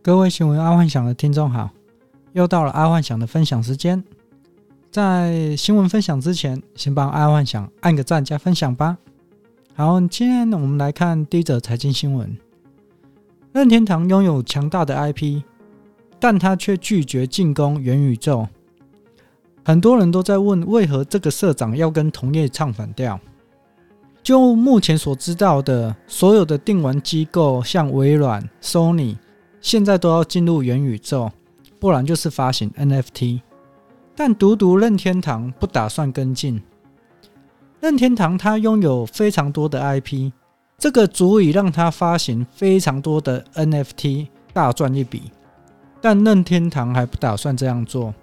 各位新闻爱幻想的听众好，又到了爱幻想的分享时间。在新闻分享之前，先帮爱幻想按个赞加分享吧。好，今天我们来看第一则财经新闻：任天堂拥有强大的 IP，但他却拒绝进攻元宇宙。很多人都在问，为何这个社长要跟同业唱反调？就目前所知道的，所有的电玩机构，像微软、Sony。现在都要进入元宇宙，不然就是发行 NFT。但独独任天堂不打算跟进。任天堂它拥有非常多的 IP，这个足以让它发行非常多的 NFT，大赚一笔。但任天堂还不打算这样做，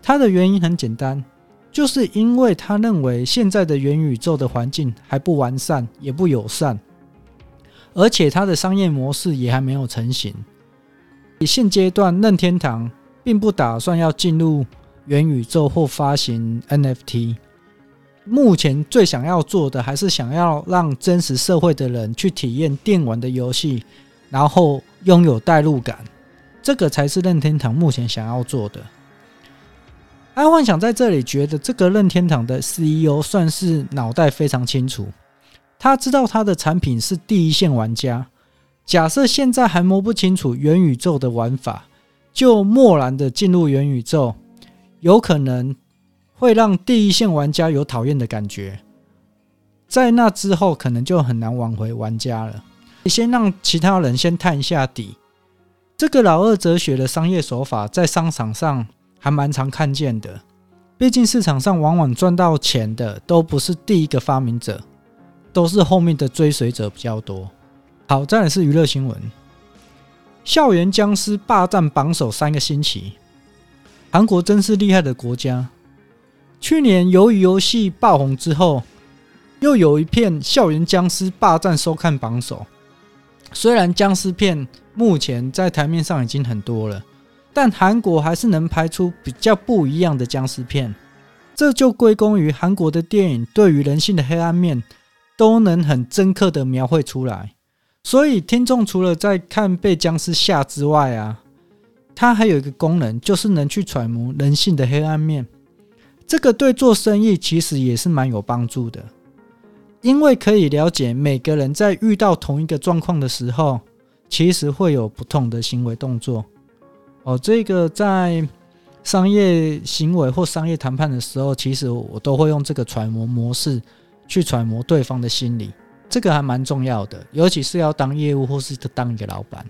它的原因很简单，就是因为他认为现在的元宇宙的环境还不完善，也不友善，而且它的商业模式也还没有成型。现阶段，任天堂并不打算要进入元宇宙或发行 NFT。目前最想要做的，还是想要让真实社会的人去体验电玩的游戏，然后拥有代入感。这个才是任天堂目前想要做的。爱幻想在这里觉得，这个任天堂的 CEO 算是脑袋非常清楚，他知道他的产品是第一线玩家。假设现在还摸不清楚元宇宙的玩法，就贸然的进入元宇宙，有可能会让第一线玩家有讨厌的感觉，在那之后可能就很难挽回玩家了。先让其他人先探一下底，这个老二哲学的商业手法在商场上还蛮常看见的。毕竟市场上往往赚到钱的都不是第一个发明者，都是后面的追随者比较多。好，再来是娱乐新闻。校园僵尸霸占榜首三个星期，韩国真是厉害的国家。去年由于游戏爆红之后，又有一片校园僵尸霸占收看榜首。虽然僵尸片目前在台面上已经很多了，但韩国还是能拍出比较不一样的僵尸片。这就归功于韩国的电影对于人性的黑暗面都能很深刻的描绘出来。所以，听众除了在看被僵尸吓之外啊，它还有一个功能，就是能去揣摩人性的黑暗面。这个对做生意其实也是蛮有帮助的，因为可以了解每个人在遇到同一个状况的时候，其实会有不同的行为动作。哦，这个在商业行为或商业谈判的时候，其实我都会用这个揣摩模式去揣摩对方的心理。这个还蛮重要的，尤其是要当业务或是当一个老板。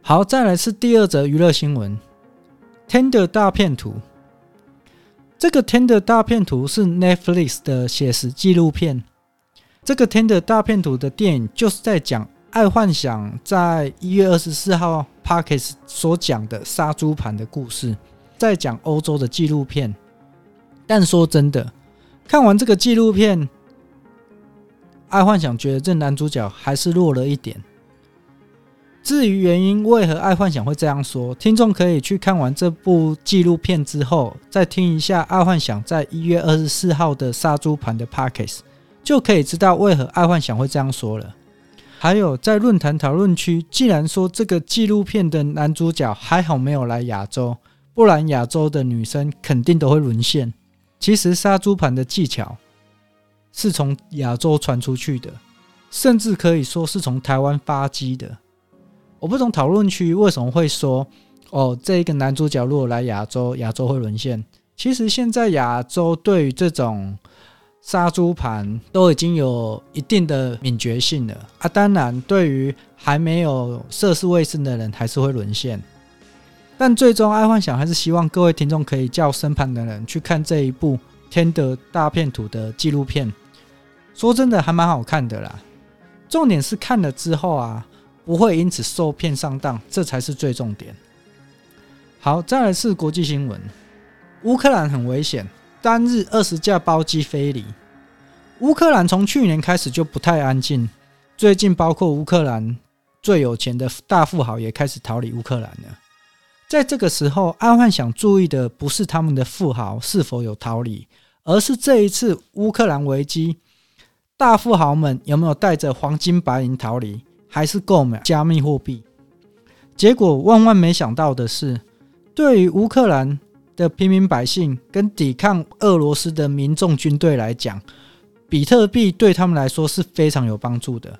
好，再来是第二则娱乐新闻：Tinder 大片图。这个 Tinder 大片图是 Netflix 的写实纪录片。这个 Tinder 大片图的电影就是在讲爱幻想在一月二十四号 Podcast 所讲的杀猪盘的故事，在讲欧洲的纪录片。但说真的，看完这个纪录片。爱幻想觉得这男主角还是弱了一点。至于原因，为何爱幻想会这样说？听众可以去看完这部纪录片之后，再听一下爱幻想在一月二十四号的杀猪盘的 Podcast，就可以知道为何爱幻想会这样说了。还有在论坛讨论区，既然说这个纪录片的男主角还好没有来亚洲，不然亚洲的女生肯定都会沦陷。其实杀猪盘的技巧。是从亚洲传出去的，甚至可以说是从台湾发迹的。我不懂讨论区为什么会说哦，这一个男主角如果来亚洲，亚洲会沦陷。其实现在亚洲对于这种杀猪盘都已经有一定的敏觉性了啊。当然，对于还没有涉世未深的人，还是会沦陷。但最终，爱幻想还是希望各位听众可以叫身旁的人去看这一部《天德大骗徒》的纪录片。说真的，还蛮好看的啦。重点是看了之后啊，不会因此受骗上当，这才是最重点。好，再来是国际新闻：乌克兰很危险，单日二十架包机飞离。乌克兰从去年开始就不太安静，最近包括乌克兰最有钱的大富豪也开始逃离乌克兰了。在这个时候，阿幻想注意的不是他们的富豪是否有逃离，而是这一次乌克兰危机。大富豪们有没有带着黄金白银逃离，还是购买加密货币？结果万万没想到的是，对于乌克兰的平民百姓跟抵抗俄罗斯的民众军队来讲，比特币对他们来说是非常有帮助的，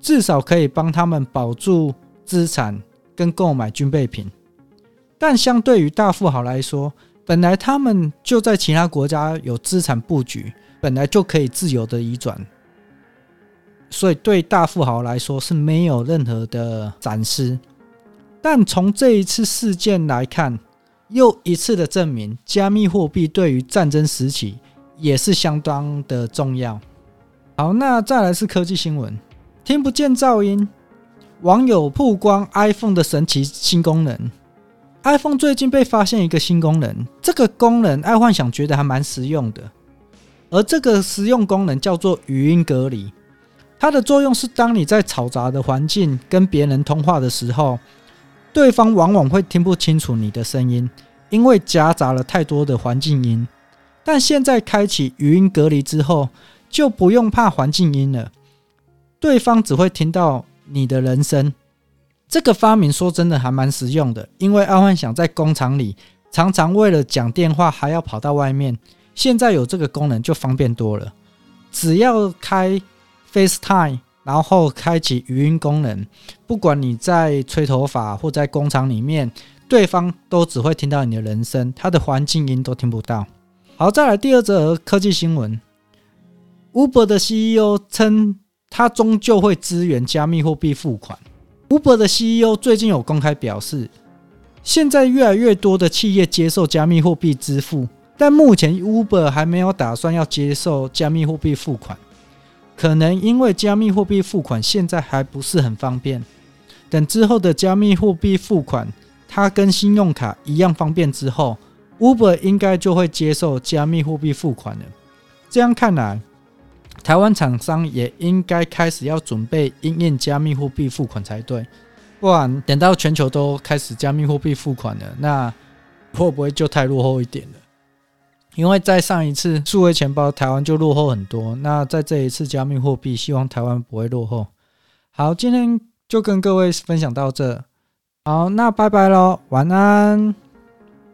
至少可以帮他们保住资产跟购买军备品。但相对于大富豪来说，本来他们就在其他国家有资产布局，本来就可以自由的移转，所以对大富豪来说是没有任何的闪失。但从这一次事件来看，又一次的证明，加密货币对于战争时期也是相当的重要。好，那再来是科技新闻，听不见噪音，网友曝光 iPhone 的神奇新功能。iPhone 最近被发现一个新功能，这个功能爱幻想觉得还蛮实用的。而这个实用功能叫做语音隔离，它的作用是当你在嘈杂的环境跟别人通话的时候，对方往往会听不清楚你的声音，因为夹杂了太多的环境音。但现在开启语音隔离之后，就不用怕环境音了，对方只会听到你的人声。这个发明说真的还蛮实用的，因为爱幻想在工厂里常常为了讲电话还要跑到外面，现在有这个功能就方便多了。只要开 FaceTime，然后开启语音功能，不管你在吹头发或在工厂里面，对方都只会听到你的人声，他的环境音都听不到。好，再来第二则科技新闻，Uber 的 CEO 称他终究会支援加密货币付款。Uber 的 CEO 最近有公开表示，现在越来越多的企业接受加密货币支付，但目前 Uber 还没有打算要接受加密货币付款，可能因为加密货币付款现在还不是很方便。等之后的加密货币付款，它跟信用卡一样方便之后，Uber 应该就会接受加密货币付款了。这样看来，台湾厂商也应该开始要准备应验加密货币付款才对，不然等到全球都开始加密货币付款了，那会不会就太落后一点了？因为在上一次数位钱包，台湾就落后很多。那在这一次加密货币，希望台湾不会落后。好，今天就跟各位分享到这。好，那拜拜喽，晚安。